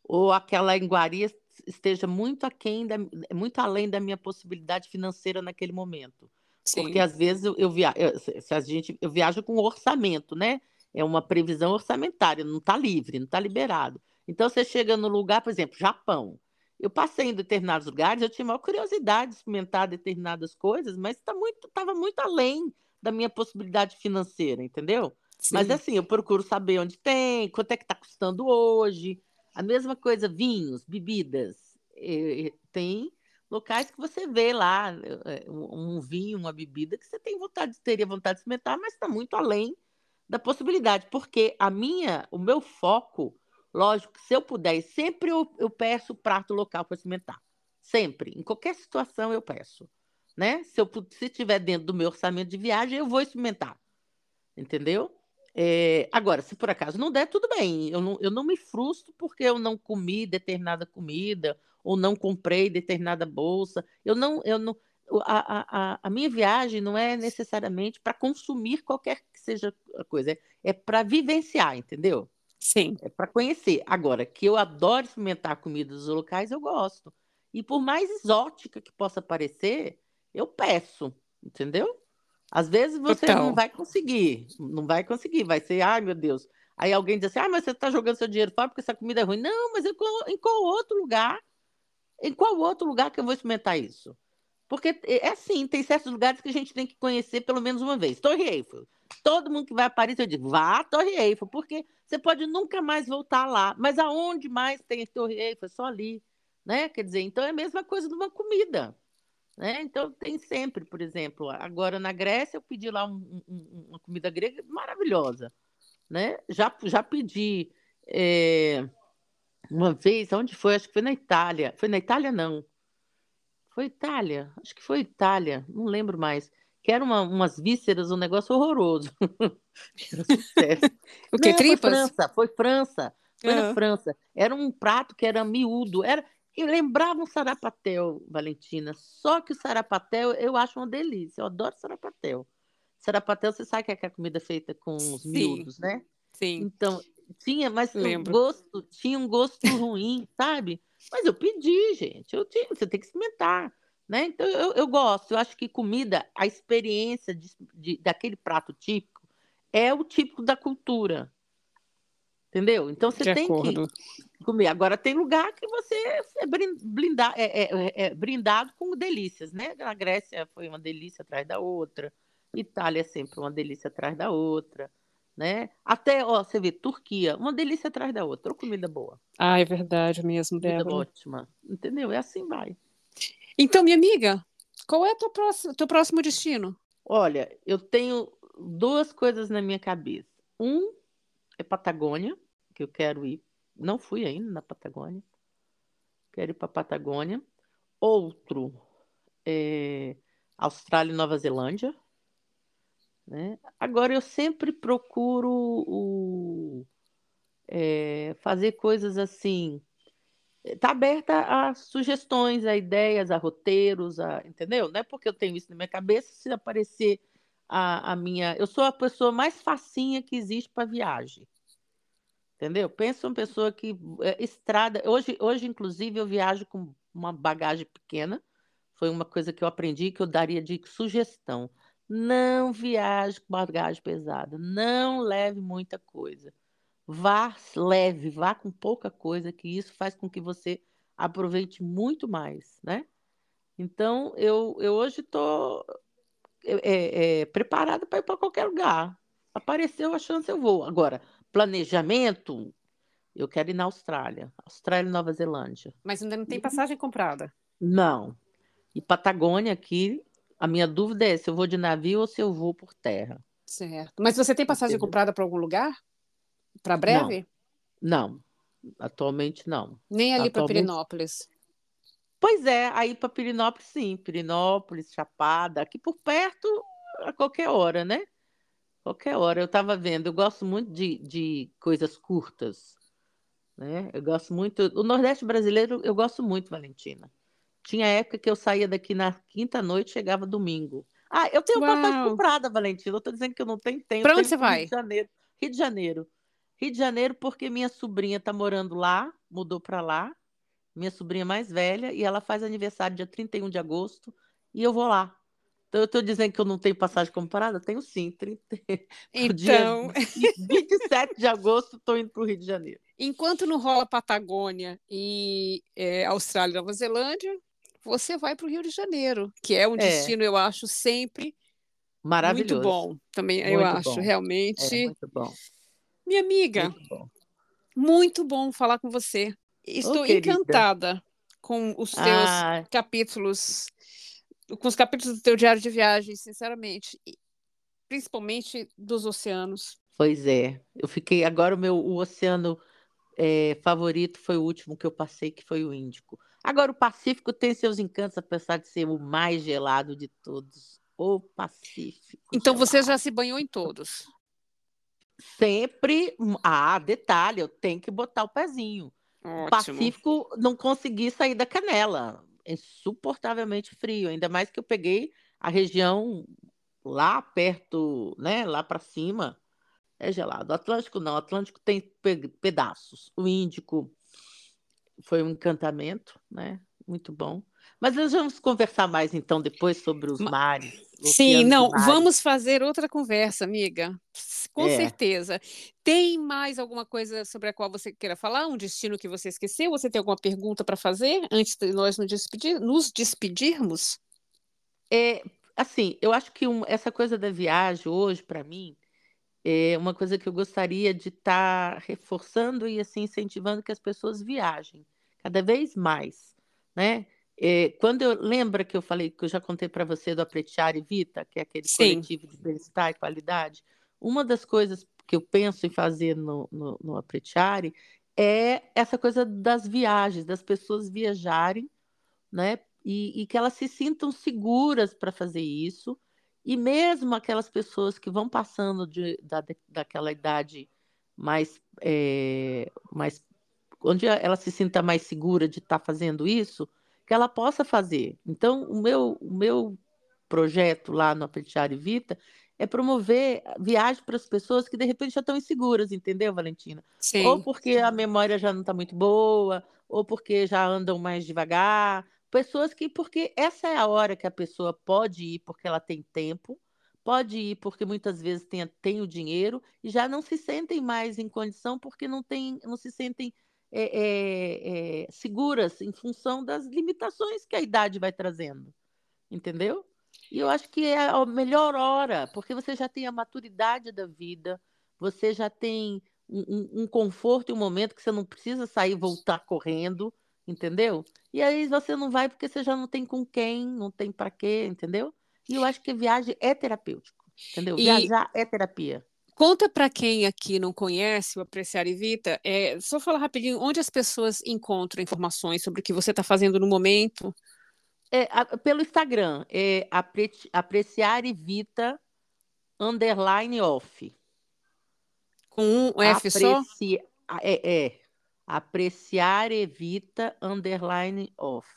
Ou aquela iguaria esteja muito aquém da, muito além da minha possibilidade financeira naquele momento. Sim. Porque às vezes eu, eu, via, eu, se a gente, eu viajo com orçamento, né? É uma previsão orçamentária, não está livre, não está liberado. Então você chega no lugar, por exemplo, Japão. Eu passei em determinados lugares, eu tinha maior curiosidade de experimentar determinadas coisas, mas estava tá muito, tava muito além da minha possibilidade financeira, entendeu? Sim. Mas assim, eu procuro saber onde tem, quanto é que está custando hoje. A mesma coisa, vinhos, bebidas. Tem locais que você vê lá eh, um vinho, uma bebida que você tem vontade, teria vontade de experimentar, mas está muito além da possibilidade, porque a minha, o meu foco, lógico, se eu puder, sempre eu, eu peço prato local para experimentar, sempre, em qualquer situação eu peço, né? Se eu se estiver dentro do meu orçamento de viagem, eu vou experimentar, entendeu? É, agora, se por acaso não der, tudo bem. Eu não, eu não me frustro porque eu não comi determinada comida ou não comprei determinada bolsa. Eu não, eu não, a, a, a minha viagem não é necessariamente para consumir qualquer que seja a coisa, é, é para vivenciar, entendeu? Sim. É para conhecer. Agora, que eu adoro experimentar comidas locais, eu gosto. E por mais exótica que possa parecer, eu peço, entendeu? Às vezes você Total. não vai conseguir, não vai conseguir, vai ser, ai meu Deus. Aí alguém diz assim, ah, mas você está jogando seu dinheiro fora porque essa comida é ruim. Não, mas em qual, em qual outro lugar? Em qual outro lugar que eu vou experimentar isso? Porque é assim, tem certos lugares que a gente tem que conhecer pelo menos uma vez. Torre Eiffel. Todo mundo que vai a Paris, eu digo, vá à Torre Eiffel, porque você pode nunca mais voltar lá. Mas aonde mais tem Torre Eiffel? Só ali. Né? Quer dizer, então é a mesma coisa de uma comida. Né? Então, tem sempre, por exemplo, agora na Grécia, eu pedi lá um, um, uma comida grega maravilhosa. Né? Já, já pedi é, uma vez, onde foi? Acho que foi na Itália. Foi na Itália, não. Foi Itália? Acho que foi Itália, não lembro mais. Que eram uma, umas vísceras, um negócio horroroso. o que? Não, tripas? Foi França, foi França. Foi uhum. na França. Era um prato que era miúdo. Era, e lembrava um sarapatel, Valentina. Só que o sarapatel eu acho uma delícia. Eu adoro sarapatel. Sarapatel, você sabe que é a comida feita com os Sim. miúdos, né? Sim. Então, tinha, mas um gosto, tinha um gosto ruim, sabe? Mas eu pedi, gente. Eu tinha, você tem que experimentar. Né? Então, eu, eu gosto. Eu acho que comida, a experiência de, de, daquele prato típico é o típico da cultura. Entendeu? Então você de tem acordo. que comer. Agora tem lugar que você é, blindar, é, é, é, brindado com delícias, né? A Grécia foi uma delícia atrás da outra, Itália é sempre uma delícia atrás da outra, né? Até, ó, você vê, Turquia, uma delícia atrás da outra, comida boa. Ah, é verdade mesmo, Débora. Comida ótima, entendeu? É assim vai. Então, minha amiga, qual é o teu próximo, destino? Olha, eu tenho duas coisas na minha cabeça. Um é Patagônia, que eu quero ir. Não fui ainda na Patagônia. Quero ir para Patagônia. Outro é Austrália e Nova Zelândia. Né? Agora eu sempre procuro o, é, fazer coisas assim. Está aberta a sugestões, a ideias, a roteiros, a, entendeu? Não é porque eu tenho isso na minha cabeça, se aparecer a, a minha. Eu sou a pessoa mais facinha que existe para viagem. Entendeu? Pensa uma pessoa que é, estrada. Hoje, hoje, inclusive, eu viajo com uma bagagem pequena. Foi uma coisa que eu aprendi que eu daria de sugestão. Não viaje com bagagem pesada. Não leve muita coisa. Vá leve, vá com pouca coisa, que isso faz com que você aproveite muito mais, né? Então, eu, eu hoje estou é, é, preparada para ir para qualquer lugar. Apareceu a chance, eu vou. Agora, planejamento, eu quero ir na Austrália. Austrália e Nova Zelândia. Mas ainda não tem passagem comprada? Não. E Patagônia aqui, a minha dúvida é se eu vou de navio ou se eu vou por terra. Certo. Mas você tem passagem Entendeu? comprada para algum lugar? Para breve? Não. não. Atualmente não. Nem ali para Pirinópolis. Pois é, aí para Pirinópolis, sim, Pirinópolis, Chapada, aqui por perto, a qualquer hora, né? Qualquer hora. Eu estava vendo, eu gosto muito de, de coisas curtas, né? Eu gosto muito. O Nordeste brasileiro, eu gosto muito, Valentina. Tinha época que eu saía daqui na quinta noite, chegava domingo. Ah, eu tenho Uau. passagem comprada, Valentina. Eu estou dizendo que eu não tenho tempo. Para onde você vai? Rio de Janeiro. Rio de Janeiro. Rio de Janeiro, porque minha sobrinha está morando lá, mudou para lá. Minha sobrinha mais velha, e ela faz aniversário dia 31 de agosto, e eu vou lá. Então, eu estou dizendo que eu não tenho passagem comprada? Tenho sim. 30... Então. Dia 27 de agosto, estou indo para o Rio de Janeiro. Enquanto não rola Patagônia e é, Austrália e Nova Zelândia, você vai para o Rio de Janeiro, que é um é. destino, eu acho, sempre maravilhoso. Muito bom, também muito eu acho, bom. realmente. É, muito bom. Minha amiga, muito bom. muito bom falar com você. Estou oh, encantada com os teus ah. capítulos, com os capítulos do teu diário de viagem, sinceramente, principalmente dos oceanos. Pois é, eu fiquei agora o meu o oceano é, favorito foi o último que eu passei, que foi o Índico. Agora, o Pacífico tem seus encantos, apesar de ser o mais gelado de todos. O Pacífico. Então, gelado. você já se banhou em todos? Sempre. Ah, detalhe, eu tenho que botar o pezinho. Ótimo. O Pacífico não consegui sair da canela. É insuportavelmente frio, ainda mais que eu peguei a região lá perto, né, lá para cima, é gelado. O Atlântico não, o Atlântico tem pedaços. O Índico foi um encantamento, né? Muito bom. Mas nós vamos conversar mais então depois sobre os mares. Sim, não, mares. vamos fazer outra conversa, amiga. Com é. certeza. Tem mais alguma coisa sobre a qual você queira falar? Um destino que você esqueceu? Você tem alguma pergunta para fazer antes de nós nos, despedir, nos despedirmos? É, assim, eu acho que um, essa coisa da viagem hoje, para mim, é uma coisa que eu gostaria de estar tá reforçando e assim incentivando que as pessoas viajem cada vez mais, né? É, quando eu lembra que eu falei que eu já contei para você do Apreciare Vita, que é aquele Sim. coletivo de bem-estar e qualidade, uma das coisas que eu penso em fazer no, no, no Apreciare é essa coisa das viagens, das pessoas viajarem, né? E, e que elas se sintam seguras para fazer isso e mesmo aquelas pessoas que vão passando de, da, daquela idade mais, é, mais. onde ela se sinta mais segura de estar tá fazendo isso, que ela possa fazer. Então, o meu, o meu projeto lá no Apetiare Vita é promover viagem para as pessoas que de repente já estão inseguras, entendeu, Valentina? Sim. Ou porque a memória já não está muito boa, ou porque já andam mais devagar, Pessoas que, porque essa é a hora que a pessoa pode ir porque ela tem tempo, pode ir porque muitas vezes tem, tem o dinheiro e já não se sentem mais em condição porque não, tem, não se sentem é, é, é, seguras em função das limitações que a idade vai trazendo. Entendeu? E eu acho que é a melhor hora, porque você já tem a maturidade da vida, você já tem um, um, um conforto e um momento que você não precisa sair e voltar correndo entendeu? E aí você não vai porque você já não tem com quem, não tem para quê, entendeu? E eu acho que viagem é terapêutico, entendeu? E... Viajar é terapia. Conta para quem aqui não conhece o Apreciar Evita, é, só falar rapidinho, onde as pessoas encontram informações sobre o que você está fazendo no momento? É, a, pelo Instagram, é apre, Apreciar Evita underline off. Com um F Apreci... só? É, é, apreciar evita underline off.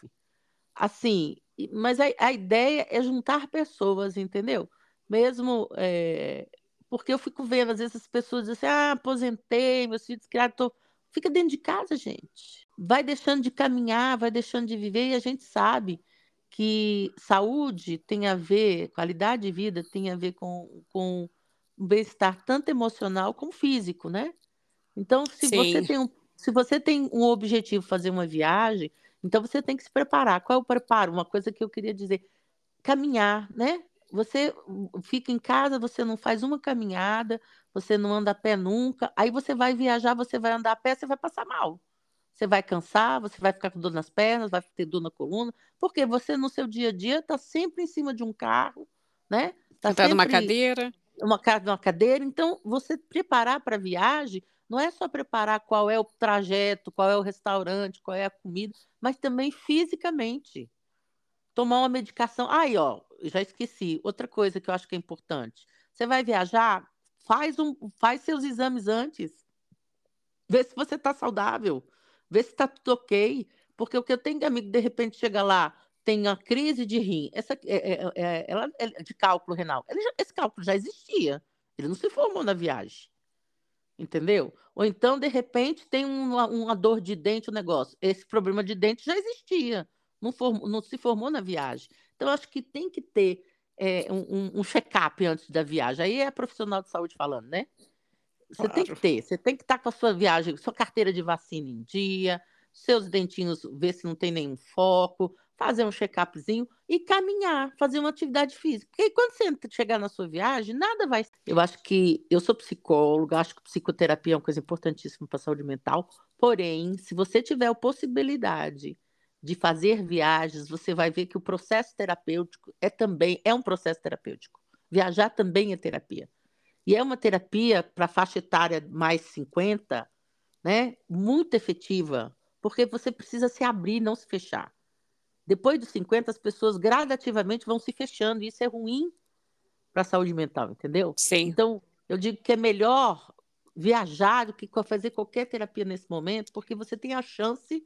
Assim, mas a, a ideia é juntar pessoas, entendeu? Mesmo é, porque eu fico vendo, às vezes as pessoas dizem assim, ah, aposentei, meus filhos criaram, tô... fica dentro de casa, gente. Vai deixando de caminhar, vai deixando de viver, e a gente sabe que saúde tem a ver, qualidade de vida tem a ver com, com um bem-estar tanto emocional como físico, né? Então, se Sim. você tem um se você tem um objetivo, fazer uma viagem, então você tem que se preparar. Qual é o preparo? Uma coisa que eu queria dizer: caminhar, né? Você fica em casa, você não faz uma caminhada, você não anda a pé nunca. Aí você vai viajar, você vai andar a pé, você vai passar mal. Você vai cansar, você vai ficar com dor nas pernas, vai ter dor na coluna, porque você no seu dia a dia está sempre em cima de um carro, né? Tá sempre... numa cadeira uma, uma cadeira. Então, você preparar para a viagem não é só preparar qual é o trajeto, qual é o restaurante, qual é a comida, mas também fisicamente. Tomar uma medicação. Aí, ó, já esqueci. Outra coisa que eu acho que é importante. Você vai viajar, faz, um, faz seus exames antes. Vê se você está saudável. Vê se está tudo ok. Porque o que eu tenho de amigo, de repente, chega lá, tem uma crise de rim, essa, é, é, é, ela, é de cálculo renal. Já, esse cálculo já existia. Ele não se formou na viagem. Entendeu? Ou então, de repente, tem uma, uma dor de dente, o um negócio. Esse problema de dente já existia. Não, não se formou na viagem. Então, acho que tem que ter é, um, um check-up antes da viagem. Aí é profissional de saúde falando, né? Você claro. tem que ter, você tem que estar com a sua viagem, sua carteira de vacina em dia, seus dentinhos, ver se não tem nenhum foco, fazer um check-upzinho e caminhar, fazer uma atividade física. Porque quando você chegar na sua viagem, nada vai. Eu acho que eu sou psicóloga, acho que psicoterapia é uma coisa importantíssima para a saúde mental. Porém, se você tiver a possibilidade de fazer viagens, você vai ver que o processo terapêutico é também é um processo terapêutico. Viajar também é terapia. E é uma terapia para faixa etária mais 50, né? Muito efetiva, porque você precisa se abrir, não se fechar. Depois dos 50, as pessoas gradativamente vão se fechando, e isso é ruim para a saúde mental, entendeu? Sim. Então, eu digo que é melhor viajar do que fazer qualquer terapia nesse momento, porque você tem a chance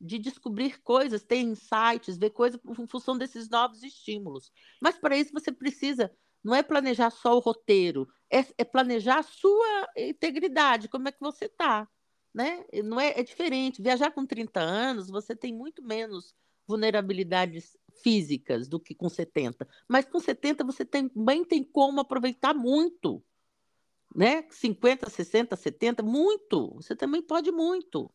de descobrir coisas, ter insights, ver coisas em função desses novos estímulos. Mas para isso você precisa, não é planejar só o roteiro, é, é planejar a sua integridade, como é que você está. Né? Não é, é diferente. Viajar com 30 anos, você tem muito menos vulnerabilidades físicas do que com 70. Mas com 70 você também tem como aproveitar muito. Né? 50, 60, 70, muito. Você também pode muito.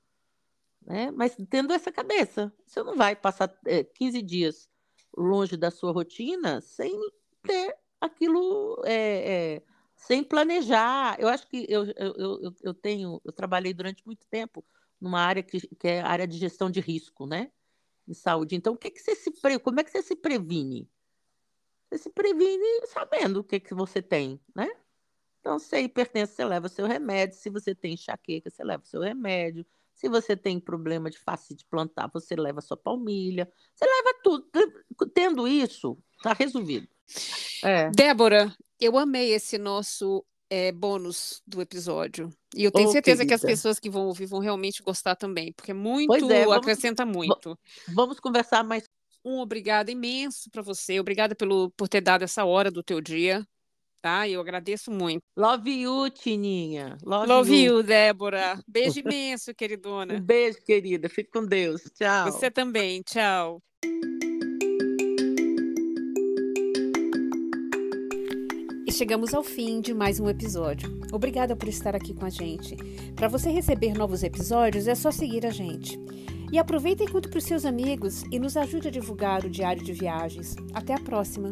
Né? Mas tendo essa cabeça, você não vai passar é, 15 dias longe da sua rotina sem ter aquilo, é, é, sem planejar. Eu acho que eu, eu, eu, eu, tenho, eu trabalhei durante muito tempo numa área que, que é a área de gestão de risco, né? em saúde. Então, o que, que você se pre... como é que você se previne? Você se previne sabendo o que, que você tem, né? Então, se é hipertenso, você leva seu remédio. Se você tem enxaqueca, você leva seu remédio. Se você tem problema de de plantar, você leva sua palmilha. Você leva tudo. Tendo isso, tá resolvido. É. Débora, eu amei esse nosso é, bônus do episódio. E eu tenho oh, certeza querida. que as pessoas que vão ouvir vão realmente gostar também, porque é muito, é, vamos, acrescenta muito. Vamos conversar mais. Um obrigado imenso para você. Obrigada pelo, por ter dado essa hora do teu dia. Tá? Eu agradeço muito. Love you, Tininha. Love, Love you. you, Débora. Beijo imenso, queridona. Um beijo, querida. Fique com Deus. Tchau. Você também. Tchau. chegamos ao fim de mais um episódio. Obrigada por estar aqui com a gente. Para você receber novos episódios, é só seguir a gente. E aproveita e conte para os seus amigos e nos ajude a divulgar o Diário de Viagens. Até a próxima!